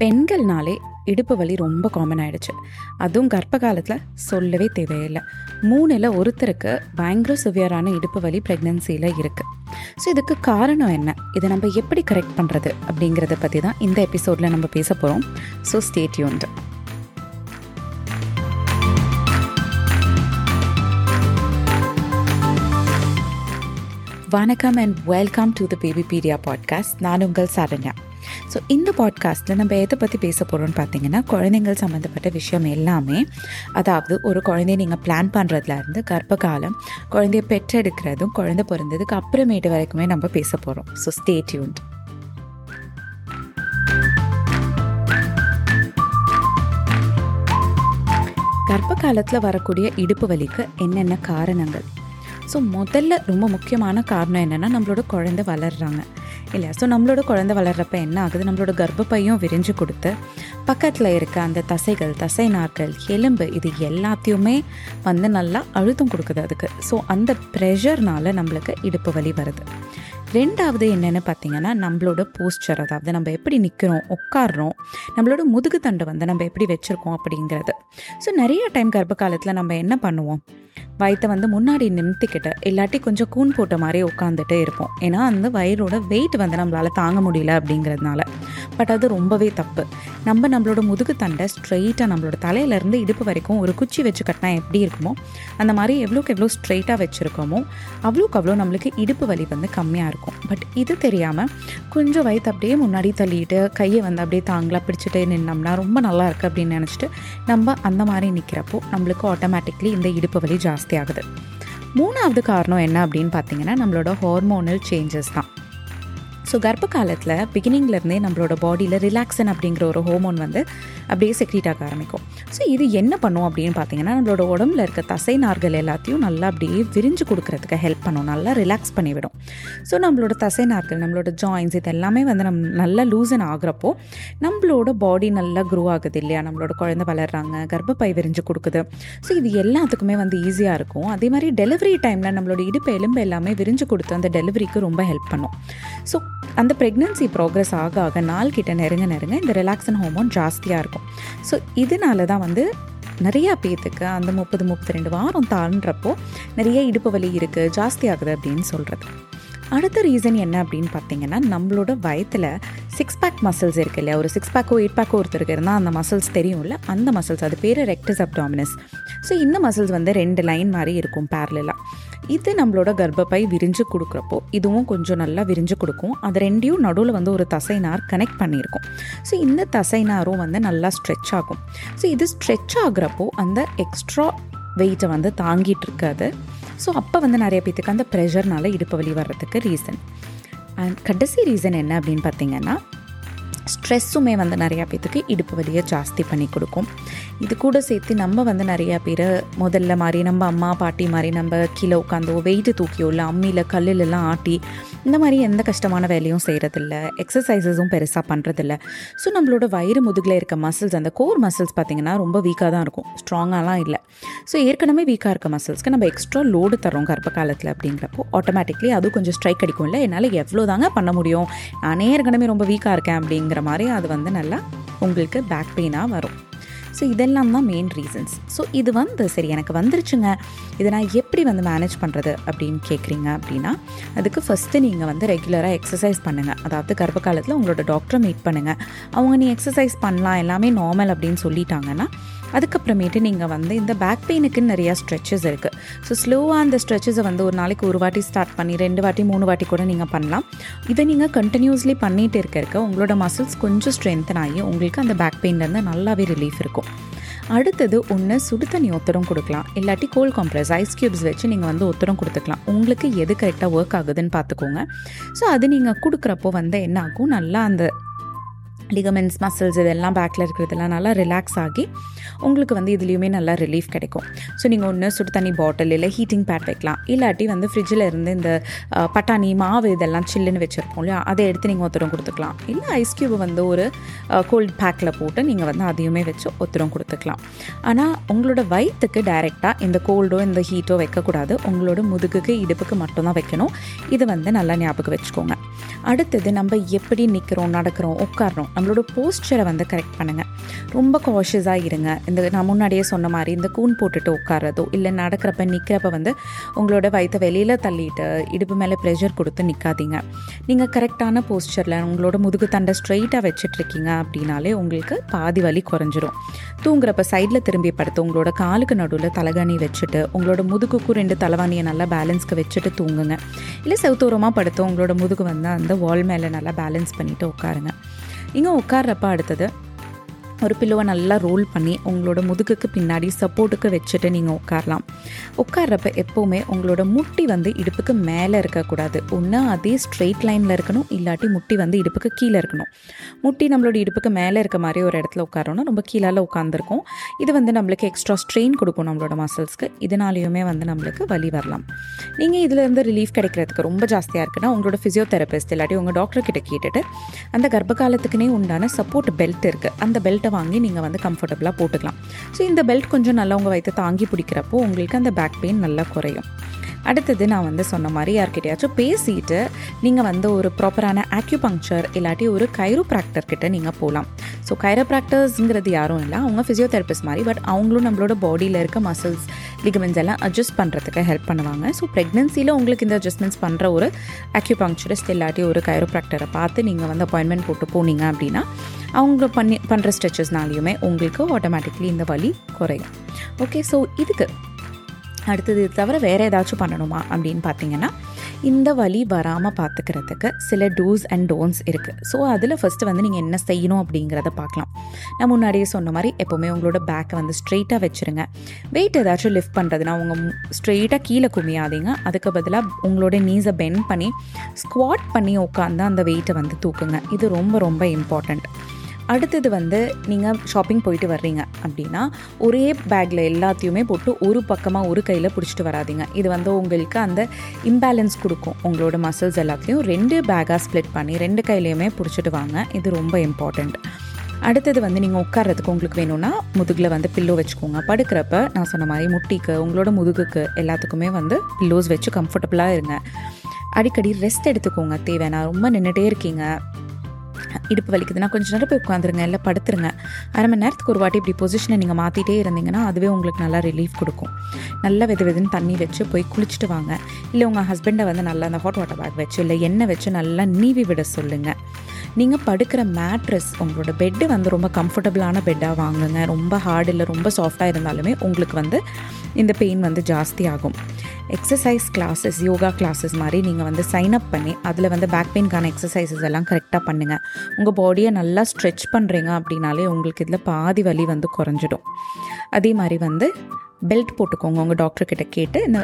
பெண்கள்னாலே இடுப்பு வலி ரொம்ப காமன் ஆயிடுச்சு. அதுவும் கர்ப்ப காலத்தில் சொல்லவே தேவையில்லை. மூணில் ஒருத்தருக்கு பயங்கர சிவியரான இடுப்பு வலி ப்ரெக்னென்சியில் இருக்குது ஸோ இதுக்கு காரணம் என்ன? இதை நம்ம எப்படி கரெக்ட் பண்ணுறது அப்படிங்கிறத பற்றி தான் இந்த எபிசோடில் நம்ம பேச போகிறோம் ஸோ ஸ்டேட்யூன்டு வணக்கம் and welcome to the Babypedia podcast நான் உங்கள் சரண்யா. ஸோ இந்த பாட்காஸ்ட்டில் நம்ம எதை பற்றி பேச போகிறோம்னு பார்த்தீங்கன்னா குழந்தைங்கள் சம்மந்தப்பட்ட விஷயம் எல்லாமே அதாவது ஒரு குழந்தைய நீங்கள் பிளான் பண்ணுறதுலேருந்து கர்ப்ப காலம் குழந்தைய பெற்றெடுக்கிறதும் குழந்தை பிறந்ததுக்கு அப்புறமேட்டு வரைக்குமே நம்ம பேச போகிறோம் ஸோ ஸ்டே டியூன்ட் கர்ப்ப காலத்தில் வரக்கூடிய இடுப்பு வலிக்கு என்னென்ன காரணங்கள்? ஸோ முதல்ல ரொம்ப முக்கியமான காரணம் என்னென்னா நம்மளோட குழந்தை வளர்கிறாங்க இல்லையா? ஸோ நம்மளோட குழந்தை வளர்கிறப்ப என்ன ஆகுது? நம்மளோட கர்ப்பப்பையும் விரிஞ்சு கொடுத்து பக்கத்தில் இருக்க அந்த தசைகள் தசை நார்கள் எலும்பு இது எல்லாத்தையுமே வந்து நல்லா அழுத்தம் கொடுக்குது அதுக்கு. ஸோ அந்த ப்ரெஷர்னால நம்மளுக்கு இடுப்பு வலி வருது. ரெண்டாவது என்னென்னு பார்த்தீங்கன்னா நம்மளோட போஸ்டர் அதாவது நம்ம எப்படி நிற்கிறோம் உட்காடுறோம் நம்மளோட முதுகு தண்டை வந்து நம்ம எப்படி வச்சுருக்கோம் அப்படிங்கிறது. ஸோ நிறைய டைம் கர்ப்ப காலத்தில் நம்ம என்ன பண்ணுவோம்? வயிற்றை வந்து முன்னாடி நிமித்திக்கிட்டு இல்லாட்டி கொஞ்சம் கூன் போட்ட மாதிரி உட்காந்துட்டே இருப்போம். ஏன்னா அந்த வயிறோட வெயிட் வந்து நம்மளால் தாங்க முடியல அப்படிங்கிறதுனால. பட் அது ரொம்பவே தப்பு. நம்ம நம்மளோட முதுகு தண்டை ஸ்ட்ரெயிட்டாக நம்மளோட தலையிலேருந்து இடுப்பு வரைக்கும் ஒரு குச்சி வச்சு கட்டினா எப்படி இருக்குமோ அந்த மாதிரி எவ்வளோக்கு எவ்வளோ ஸ்ட்ரெயிட்டாக வச்சுருக்கோமோ அவ்வளோக்கு அவ்வளோ நம்மளுக்கு இடுப்பு வலி வந்து கம்மியாக இருக்கும். பட் இது தெரியாமல் கொஞ்சம் வயிற்று அப்படியே முன்னாடி தள்ளிட்டு கையை வந்து அப்படியே தாங்களாக பிடிச்சிட்டு நின்னோம்னா ரொம்ப நல்லா இருக்குது அப்படின்னு நினச்சிட்டு நம்ம அந்த மாதிரி நிற்கிறப்போ நம்மளுக்கு ஆட்டோமேட்டிக்லி இந்த இடுப்பு வலி ஜாஸ்தி ஆகுது. மூணாவது காரணம் என்ன அப்படின்னு பார்த்தீங்கன்னா நம்மளோட ஹார்மோனல் சேஞ்சஸ் தான். ஸோ கர்ப்ப காலத்தில் பிகினிங்லேருந்தே நம்மளோட பாடியில் ரிலாக்ஸன் அப்படிங்கிற ஒரு ஹோமோன் வந்து அப்படியே செக்ரீட் ஆக ஆரம்பிக்கும். ஸோ இது என்ன பண்ணும் அப்படின்னு பார்த்தீங்கன்னா நம்மளோட உடம்புல இருக்க தசை நார்கள் எல்லாத்தையும் நல்லா அப்படியே விரிஞ்சு கொடுக்கறதுக்கு ஹெல்ப் பண்ணும். நல்லா ரிலாக்ஸ் பண்ணிவிடும் ஸோ நம்மளோட தசை நார்கள் நம்மளோட ஜாயின்ஸ் இது எல்லாமே வந்து நம் நல்லா லூசன் ஆகிறப்போ நம்மளோட பாடி நல்லா க்ரோ ஆகுது இல்லையா? நம்மளோட குழந்தை வளர்கிறாங்க கர்ப்பப்பை விரிஞ்சு கொடுக்குது. ஸோ இது எல்லாத்துக்குமே வந்து ஈஸியாக இருக்கும். அதே மாதிரி டெலிவரி டைமில் நம்மளோட இடுப்பு எலும்பு எல்லாமே விரிஞ்சு கொடுத்து அந்த டெலிவரிக்கு ரொம்ப ஹெல்ப் பண்ணும். ஸோ அந்த ப்ரெக்னன்சி ப்ரோக்ரஸ் ஆக ஆக நாள் கிட்ட நெருங்க நெருங்க இந்த ரிலாக்ஸன் ஹோமோன் ஜாஸ்தியாக இருக்கும். ஸோ இதனால தான் வந்து நிறையா பேத்துக்கு அந்த முப்பது முப்பத்தி ரெண்டு வாரம் தாண்டுறப்போ நிறைய இடுப்பு வலி இருக்குது ஜாஸ்தி ஆகுது அப்படின்னு சொல்கிறது அடுத்த ரீசன் என்ன அப்படின்னு பார்த்தீங்கன்னா நம்மளோட வயத்தில் சிக்ஸ் பேக் மசில்ஸ் இருக்கு இல்லையா? ஒரு சிக்ஸ் பேக்கோ எயிட் பேக்கோ ஒருத்தருக்கு இருந்தால் அந்த மசில்ஸ் தெரியும்ல? அந்த மசில்ஸ் அது பேர் ரெக்டஸ் அப்டாமினஸ் ஸோ இந்த மசில்ஸ் வந்து ரெண்டு லைன் மாதிரி இருக்கும் பேரலாக இது நம்மளோட கர்ப்பப்பை விரிஞ்சு கொடுக்குறப்போ இதுவும் கொஞ்சம் நல்லா விரிஞ்சு கொடுக்கும். அது ரெண்டையும் நடுவில் வந்து ஒரு தசைநார் கனெக்ட் பண்ணியிருக்கும். ஸோ இந்த தசைநாரும் வந்து நல்லா ஸ்ட்ரெச் ஆகும். ஸோ இது ஸ்ட்ரெச் ஆகுறப்போ அந்த எக்ஸ்ட்ரா வெயிட்டை வந்து தாங்கிட்டு இருக்காது. ஸோ அப்போ வந்து நிறைய பேத்துக்கு அந்த ப்ரெஷர்னால இடுப்பு வலி வர்றதுக்கு ரீசன் அண்ட் கடைசி ரீசன் என்ன அப்படின்னு பார்த்தீங்கன்னா ஸ்ட்ரெஸ்ஸுமே வந்து நிறையா பேத்துக்கு இடுப்பு வலியை ஜாஸ்தி பண்ணி கொடுக்கும். இது கூட சேர்த்து நம்ம வந்து நிறையா பேர் முதல்ல மாதிரி நம்ம அம்மா பாட்டி மாதிரி நம்ம கீழே உட்காந்தோ வெயிட்டு தூக்கியோ இல்லை அம்மியில் கல்லுலலாம் ஆட்டி இந்த மாதிரி எந்த கஷ்டமான வேலையும் செய்கிறதில்ல எக்ஸசைசஸும் பெருசாக பண்ணுறதில்ல ஸோ நம்மளோட வயிறு முதுகில் இருக்க மசில்ஸ் அந்த கோர் மசில்ஸ் பார்த்திங்கன்னா ரொம்ப வீக்காக தான் இருக்கும். ஸ்ட்ராங்காலாம் இல்லை. ஸோ ஏற்கனவே வீக்காக இருக்க மசில்ஸ்க்கு நம்ம எக்ஸ்ட்ரா லோடு தரோம் கர்ப்ப காலத்தில் அப்படிங்கிறப்போ ஆட்டோமேட்டிக்லி அதுவும் கொஞ்சம் ஸ்ட்ரைக் அடிக்கும்ல என்னால் எவ்வளோ தாங்க பண்ண முடியும்? நானே ஏற்கனவே ரொம்ப வீக்காக இருக்கேன் அப்படிங்கிற மாதிரி அது வந்து நல்லா உங்களுக்கு பேக் பெயினாக வரும். ஸோ இதெல்லாம் தான் மெயின் ரீசன்ஸ் ஸோ இது வந்து சரி எனக்கு வந்துருச்சுங்க. இதை நான் எப்படி வந்து மேனேஜ் பண்ணுறது அப்படின்னு கேட்குறீங்க அப்படின்னா அதுக்கு ஃபஸ்ட்டு நீங்கள் வந்து ரெகுலராக எக்ஸசைஸ் பண்ணுங்கள் அதாவது கர்ப்ப காலத்தில் உங்களோட டாக்டரை மீட் பண்ணுங்கள் அவங்க நீ எக்ஸசைஸ் பண்ணலாம் எல்லாமே நார்மல் அப்படின்னு சொல்லிட்டாங்கன்னா அதுக்கப்புறமேட்டு நீங்கள் வந்து இந்த பேக் பெயினுக்குன்னு நிறையா ஸ்ட்ரெச்சஸ் இருக்குது ஸோ ஸ்லோவாக அந்த ஸ்ட்ரெச்சஸை வந்து ஒரு நாளைக்கு ஒரு வாட்டி ஸ்டார்ட் பண்ணி ரெண்டு வாட்டி மூணு வாட்டி கூட நீங்கள் பண்ணலாம். இதை நீங்கள் கண்டினியூஸ்லி பண்ணிகிட்டு இருக்க இருக்க உங்களோட மசில்ஸ் கொஞ்சம் ஸ்ட்ரென்தன் ஆகி உங்களுக்கு அந்த பேக் பெயின்லேருந்து நல்லாவே ரிலீஃப் இருக்கும். அடுத்தது ஒன்று சுடு தண்ணி ஒத்தரம் கொடுக்கலாம். இல்லாட்டி கோல் காம்ப்ரஸ் ஐஸ் க்யூப்ஸ் வச்சு நீங்கள் வந்து ஒத்தரம் கொடுத்துக்கலாம். உங்களுக்கு எது கரெக்டாக ஒர்க் ஆகுதுன்னு பார்த்துக்கோங்க. ஸோ அது நீங்கள் கொடுக்குறப்போ வந்து என்ன ஆகும்? நல்லா அந்த லிகமெண்ட்ஸ் மசில்ஸ் இதெல்லாம் பேக்கில் இருக்கிறதெல்லாம் நல்லா ரிலாக்ஸ் ஆகி உங்களுக்கு வந்து இதுலேயுமே நல்லா ரிலீஃப் கிடைக்கும். ஸோ நீங்கள் ஒன்று சுடு தண்ணி பாட்டில் இல்லை ஹீட்டிங் பேட் வைக்கலாம். இல்லாட்டி வந்து ஃப்ரிட்ஜில் இருந்து இந்த பட்டாணி மாவு இதெல்லாம் சில்லுன்னு வச்சுருப்போம் இல்லையா? அதை எடுத்து நீங்கள் ஒத்தரம் கொடுத்துக்கலாம். இல்லை ஐஸ் க்யூபை வந்து ஒரு கோல்ட் பேக்கில் போட்டு நீங்கள் வந்து அதையுமே வச்சு ஒத்தரம் கொடுத்துக்கலாம். ஆனால் உங்களோட வயிற்றுக்கு டைரெக்டாக இந்த கோல்டோ இந்த ஹீட்டோ வைக்கக்கூடாது. உங்களோட முதுகுக்கு இடுப்புக்கு மட்டும்தான் வைக்கணும். இது வந்து நல்லா ஞாபகம் வச்சுக்கோங்க. அடுத்தது நம்ம எப்படி நிற்கிறோம் நடக்கிறோம் உட்காடுறோம் நம்மளோட போஸ்டரை வந்து கரெக்ட் பண்ணுங்கள் ரொம்ப காஷியஸாக இருங்க. இந்த நான் முன்னாடியே சொன்ன மாதிரி இந்த கூன் போட்டுட்டு உட்காரதோ இல்லை நடக்கிறப்ப நிற்கிறப்ப வந்து உங்களோட வயிற்ற வெளியில் தள்ளிட்டு இடுப்பு மேலே ப்ரெஷர் கொடுத்து நிற்காதீங்க நீங்கள் கரெக்டான போஸ்டரில் உங்களோட முதுகு தண்டை ஸ்ட்ரெயிட்டாக வச்சிட்ருக்கீங்க அப்படின்னாலே உங்களுக்கு பாதி வலி குறைஞ்சிரும். தூங்குறப்ப சைடில் திரும்பி படுத்து உங்களோட காலுக்கு நடுவில் தலகாணி வச்சுட்டு உங்களோட முதுகுக்கும் ரெண்டு தலைவாணியை நல்லா பேலன்ஸ்க்கு வச்சுட்டு தூங்குங்க. இல்லை செவுத்தூரமாக படுத்து உங்களோட முதுகு வந்து அந்த வால் மேலே நல்லா பேலன்ஸ் பண்ணிவிட்டு உட்காருங்க. இங்கே உட்கார்றப்ப அடுத்தது ஒரு பில்லுவை நல்லா ரோல் பண்ணி உங்களோட முதுகுக்கு பின்னாடி சப்போர்ட்டுக்கு வச்சுட்டு நீங்கள் உட்காரலாம். உட்கார்றப்ப எப்போவுமே உங்களோட முட்டி வந்து இடுப்புக்கு மேலே இருக்கக்கூடாது. ஒன்று அதே ஸ்ட்ரெயிட் லைனில் இருக்கணும் இல்லாட்டி முட்டி வந்து இடுப்புக்கு கீழே இருக்கணும். முட்டி நம்மளோட இடுப்புக்கு மேலே இருக்க மாதிரி ஒரு இடத்துல உட்காரோன்னா ரொம்ப கீழால் உட்காந்துருக்கும் இது வந்து நம்மளுக்கு எக்ஸ்ட்ரா ஸ்ட்ரெயின் கொடுக்கும் நம்மளோட மசில்ஸ்க்கு இதனாலேயுமே வந்து நம்மளுக்கு வலி வரலாம். நீங்கள் இதிலேருந்து ரிலீஃப் கிடைக்கிறதுக்கு ரொம்ப ஜாஸ்தியாக இருக்குன்னா உங்களோட ஃபிசியோதெரபிஸ்ட் இல்லாட்டி உங்கள் டாக்டர் கிட்ட கேட்டுட்டு அந்த கர்ப்ப காலத்துக்குனே உண்டான சப்போர்ட் பெல்ட் இருக்குது அந்த பெல்ட் பெல்ட்டை வாங்கி நீங்கள் வந்து கம்ஃபர்டபுளாக போட்டுக்கலாம். ஸோ இந்த பெல்ட் கொஞ்சம் நல்லா உங்கள் வயிற்று தாங்கி பிடிக்கிறப்போ உங்களுக்கு அந்த பேக் பெயின் நல்லா குறையும். அடுத்தது நான் வந்து சொன்ன மாதிரி யார்கிட்டயாச்சும் பேசிட்டு நீங்கள் வந்து ஒரு ப்ராப்பரான ஆக்யூபங்க்சர் இல்லாட்டி ஒரு கைரோப்ராக்டர் கிட்ட நீங்கள் போகலாம் ஸோ கைரோப்ராக்டர்ஸுங்கிறது யாரும் இல்லை. அவங்க ஃபிசியோதெரபிஸ்ட் மாதிரி பட் அவங்களும் நம்மளோட பாடியில் இருக்க மசில்ஸ் லிகமெண்ட்ஸ் எல்லாம் அட்ஜஸ்ட் பண்ணுறதுக்கு ஹெல்ப் பண்ணுவாங்க. ஸோ ப்ரெக்னென்சியில் உங்களுக்கு இந்த அட்ஜஸ்ட்மெண்ட்ஸ் பண்ணுற ஒரு ஆக்யூபங்க்சரிஸ்ட் இல்லாட்டி ஒரு கைரோப்ராக்டரை பார்த்து நீங்கள் வந்து அப்பாயின்மெண்ட் போட்டு போனீங்க அப்படின்னா அவங்க பண்ணி பண்ணுற ஸ்ட்ரெச்சஸ்னாலையுமே உங்களுக்கு ஆட்டோமேட்டிக்லி இந்த வலி குறையும். ஓகே ஸோ இதுக்கு அடுத்தது இது தவிர வேறு ஏதாச்சும் பண்ணணுமா அப்படின்னு பார்த்தீங்கன்னா இந்த வலி வராமல் பார்த்துக்கிறதுக்கு சில டூஸ் அண்ட் டோன்ஸ் இருக்குது ஸோ அதில் ஃபஸ்ட்டு வந்து நீங்கள் என்ன செய்யணும் அப்படிங்கிறத பார்க்கலாம் நான் முன்னாடியே சொன்ன மாதிரி எப்போவுமே உங்களோட பேக்கை வந்து ஸ்ட்ரெயிட்டாக வச்சுருங்க. வெயிட் ஏதாச்சும் லிஃப்ட் பண்ணுறதுனா உங்கள் ஸ்ட்ரெயிட்டாக கீழே குமியாதீங்க. அதுக்கு பதிலாக உங்களோட நீஸை பெண்ட் பண்ணி ஸ்குவாட் பண்ணி உட்காந்து அந்த வெயிட்டை வந்து தூக்குங்க. இது ரொம்ப ரொம்ப இம்பார்ட்டண்ட் அடுத்தது வந்து நீங்கள் ஷாப்பிங் போயிட்டு வர்றீங்க அப்படின்னா ஒரே பேக்கில் எல்லாத்தையுமே போட்டு ஒரு பக்கமாக ஒரு கையில் பிடிச்சிட்டு வராதிங்க. இது வந்து உங்களுக்கு அந்த இம்பேலன்ஸ் கொடுக்கும். உங்களோட மசில்ஸ் எல்லாத்தையும் ரெண்டு பேக்காக ஸ்ப்ளிட் பண்ணி ரெண்டு கையிலையுமே பிடிச்சிட்டு வாங்க. இது ரொம்ப இம்பார்ட்டண்ட் அடுத்தது வந்து நீங்கள் உட்கார்றதுக்கு உங்களுக்கு வேணும்னா முதுகில் வந்து பில்லோ வச்சுக்கோங்க. படுக்கிறப்ப நான் சொன்ன மாதிரி முட்டிக்கு உங்களோட முதுகுக்கு எல்லாத்துக்குமே வந்து பில்லோஸ் வச்சு கம்ஃபர்டபுளாக இருங்க. அடிக்கடி ரெஸ்ட் எடுத்துக்கோங்க. தேவைன்னா ரொம்ப நின்றுட்டே இருக்கீங்க. இடுப்பு வலிக்குதுன்னா கொஞ்சம் நேரம் போய் உட்காந்துருங்க இல்லை படுத்துருங்க. அரை மணி நேரத்துக்கு ஒரு வாட்டி இப்படி பொசிஷனை நீங்கள் மாற்றிட்டே இருந்தீங்கன்னா அதுவே உங்களுக்கு நல்லா ரிலீஃப் கொடுக்கும். நல்லா வெது வெதுன்னு தண்ணி வச்சு போய் குளிச்சுட்டு வாங்க. இல்லை உங்கள் ஹஸ்பண்டை வந்து நல்லா அந்த ஹாட் வாட்டர் பேக் வச்சு இல்லை எண்ணெய் வச்சு நல்லா நீவி விட சொல்லுங்கள் நீங்கள் படுக்கிற மேட்ரஸ் உங்களோட பெட்டு வந்து ரொம்ப கம்ஃபர்டபுளான பெட்டாக வாங்குங்க. ரொம்ப ஹார்டு இல்லை ரொம்ப சாஃப்டாக இருந்தாலுமே உங்களுக்கு வந்து இந்த பெயின் வந்து ஜாஸ்தி ஆகும். எக்ஸசைஸ் கிளாஸஸ் யோகா கிளாஸஸ் மாதிரி நீங்கள் வந்து சைன் அப் பண்ணி அதில் வந்து பேக் பெயின்கான எக்ஸசைசஸ் எல்லாம் கரெக்டாக பண்ணுங்கள் உங்கள் பாடியை நல்லா ஸ்ட்ரெச் பண்ணுறீங்க அப்படின்னாலே உங்களுக்கு இதில் பாதி வலி வந்து குறைஞ்சிடும். அதே மாதிரி வந்து பெல்ட் போட்டுக்கோங்க. உங்கள் டாக்டர்கிட்ட கேட்டு இந்த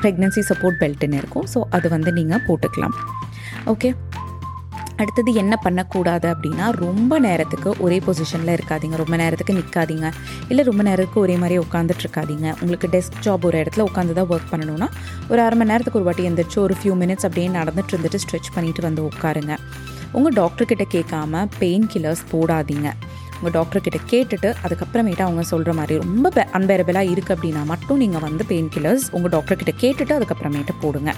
ப்ரெக்னென்சி சப்போர்ட் பெல்ட்டுன்னு இருக்கும். ஸோ அது வந்து நீங்கள் போட்டுக்கலாம். ஓகே அடுத்தது என்ன பண்ணக்கூடாது அப்படின்னா ரொம்ப நேரத்துக்கு ஒரே பொசிஷனில் இருக்காதீங்க. ரொம்ப நேரத்துக்கு நிற்காதீங்க இல்லை ரொம்ப நேரத்துக்கு ஒரே மாதிரி உட்காந்துட்டு இருக்காதிங்க உங்களுக்கு டெஸ்க் ஜாப் ஒரு இடத்துல உட்காந்து தான் ஒர்க் பண்ணணும்னா ஒரு அரை மணி நேரத்துக்கு ஒரு வாட்டி எந்திரிச்சு ஒரு ஃபியூ மினிட்ஸ் அப்படியே நடந்துட்டு இருந்துட்டு ஸ்ட்ரெச் பண்ணிட்டு வந்து உட்காருங்க. உங்கள் டாக்டர்கிட்ட கேட்காம பெயின் கில்லர்ஸ் போடாதீங்க. உங்கள் டாக்டர்கிட்ட கேட்டுட்டு அதுக்கப்புறமேட்டு அவங்க சொல்கிற மாதிரி ரொம்ப அன்பேரபிளாக இருக்குது அப்படின்னா மட்டும் நீங்கள் வந்து பெயின் கில்லர்ஸ் உங்கள் டாக்டர்கிட்ட கேட்டுட்டு அதுக்கப்புறமேட்டு போடுங்க.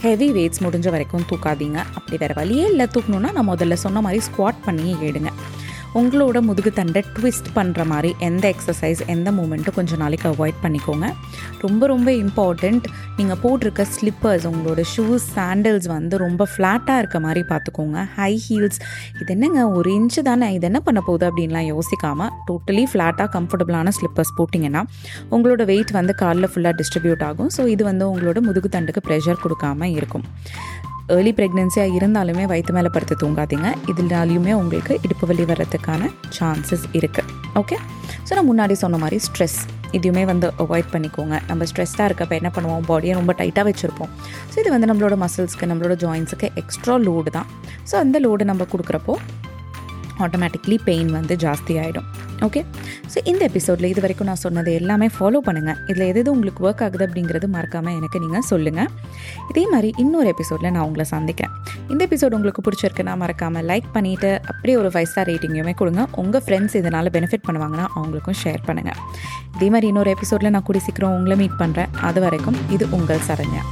ஹெவி வெயிட்ஸ் முடிஞ்ச வரைக்கும் தூக்காதீங்க. அப்படி வேறு வழியே இல்லை. தூக்கணுன்னா நான் முதல்ல சொன்ன மாதிரி ஸ்குவாட் பண்ணி ஏடுங்க உங்களோட முதுகு தண்டை ட்விஸ்ட் பண்ணுற மாதிரி எந்த எக்ஸசைஸ் எந்த மூமெண்ட்டும் கொஞ்சம் நாளைக்கு அவாய்ட் பண்ணிக்கோங்க. ரொம்ப ரொம்ப இம்பார்ட்டண்ட் நீங்கள் போட்டிருக்க ஸ்லிப்பர்ஸ் உங்களோட ஷூஸ் சாண்டில்ஸ் வந்து ரொம்ப ஃப்ளாட்டாக இருக்க மாதிரி பார்த்துக்கோங்க. ஹை ஹீல்ஸ் இது என்னங்க ஒரு இன்ச்சு தானே? இது என்ன பண்ண போகுது அப்படின்லாம் யோசிக்காமல் டோட்டலி ஃப்ளாட்டாக கம்ஃபர்டபுளான ஸ்லிப்பர்ஸ் போட்டிங்கன்னா உங்களோட வெயிட் வந்து காலில் ஃபுல்லாக டிஸ்ட்ரிபியூட் ஆகும். ஸோ இது வந்து உங்களோட முதுகு தண்டுக்கு ப்ரெஷர் கொடுக்காம இருக்கும். ஏர்லி ப்ரெக்னென்சியாக இருந்தாலுமே வயிற்று மேலே படுத்து தூங்காதீங்க. இதனாலையுமே உங்களுக்கு இடுப்பு வலி வர்றதுக்கான சான்சஸ் இருக்குது ஓகே ஸோ நான் முன்னாடி சொன்ன மாதிரி ஸ்ட்ரெஸ் இதையுமே வந்து அவாய்ட் பண்ணிக்கோங்க. நம்ம ஸ்ட்ரெஸ்ஸாக இருக்கப்போ என்ன பண்ணுவோம்? பாடியை ரொம்ப டைட்டாக வச்சுருப்போம். ஸோ இது வந்து நம்மளோட மசில்ஸ்க்கு நம்மளோட ஜாயின்ஸுக்கு எக்ஸ்ட்ரா லோடு தான். ஸோ அந்த லோடு நம்ம கொடுக்குறப்போ ஆட்டோமேட்டிக்லி பெயின் வந்து ஜாஸ்தி ஆகிடும் ஓகே ஸோ இந்த எபிசோடில் இது வரைக்கும் நான் சொன்னது எல்லாமே ஃபாலோ பண்ணுங்கள் இதில் எது எது உங்களுக்கு ஒர்க் ஆகுது அப்படிங்கிறது மறக்காமல் எனக்கு நீங்கள் சொல்லுங்கள் இதே மாதிரி இன்னொரு எபிசோடில் நான் உங்களை சந்திக்கிறேன். இந்த எபிசோட் உங்களுக்கு பிடிச்சிருக்குன்னா மறக்காமல் லைக் பண்ணிவிட்டு அப்படியே ஒரு ஃபைவ் ஸ்டார் ரேட்டிங்குமே கொடுங்க. உங்கள் ஃப்ரெண்ட்ஸ் இதனால் பெனிஃபிட் பண்ணுவாங்கன்னா அவங்களுக்கும் ஷேர் பண்ணுங்கள் இதே மாதிரி இன்னொரு எபிசோடில் நான் கூடி சீக்கிரம் உங்களை மீட் பண்ணுறேன் அது வரைக்கும் இது உங்கள் சரண்யா.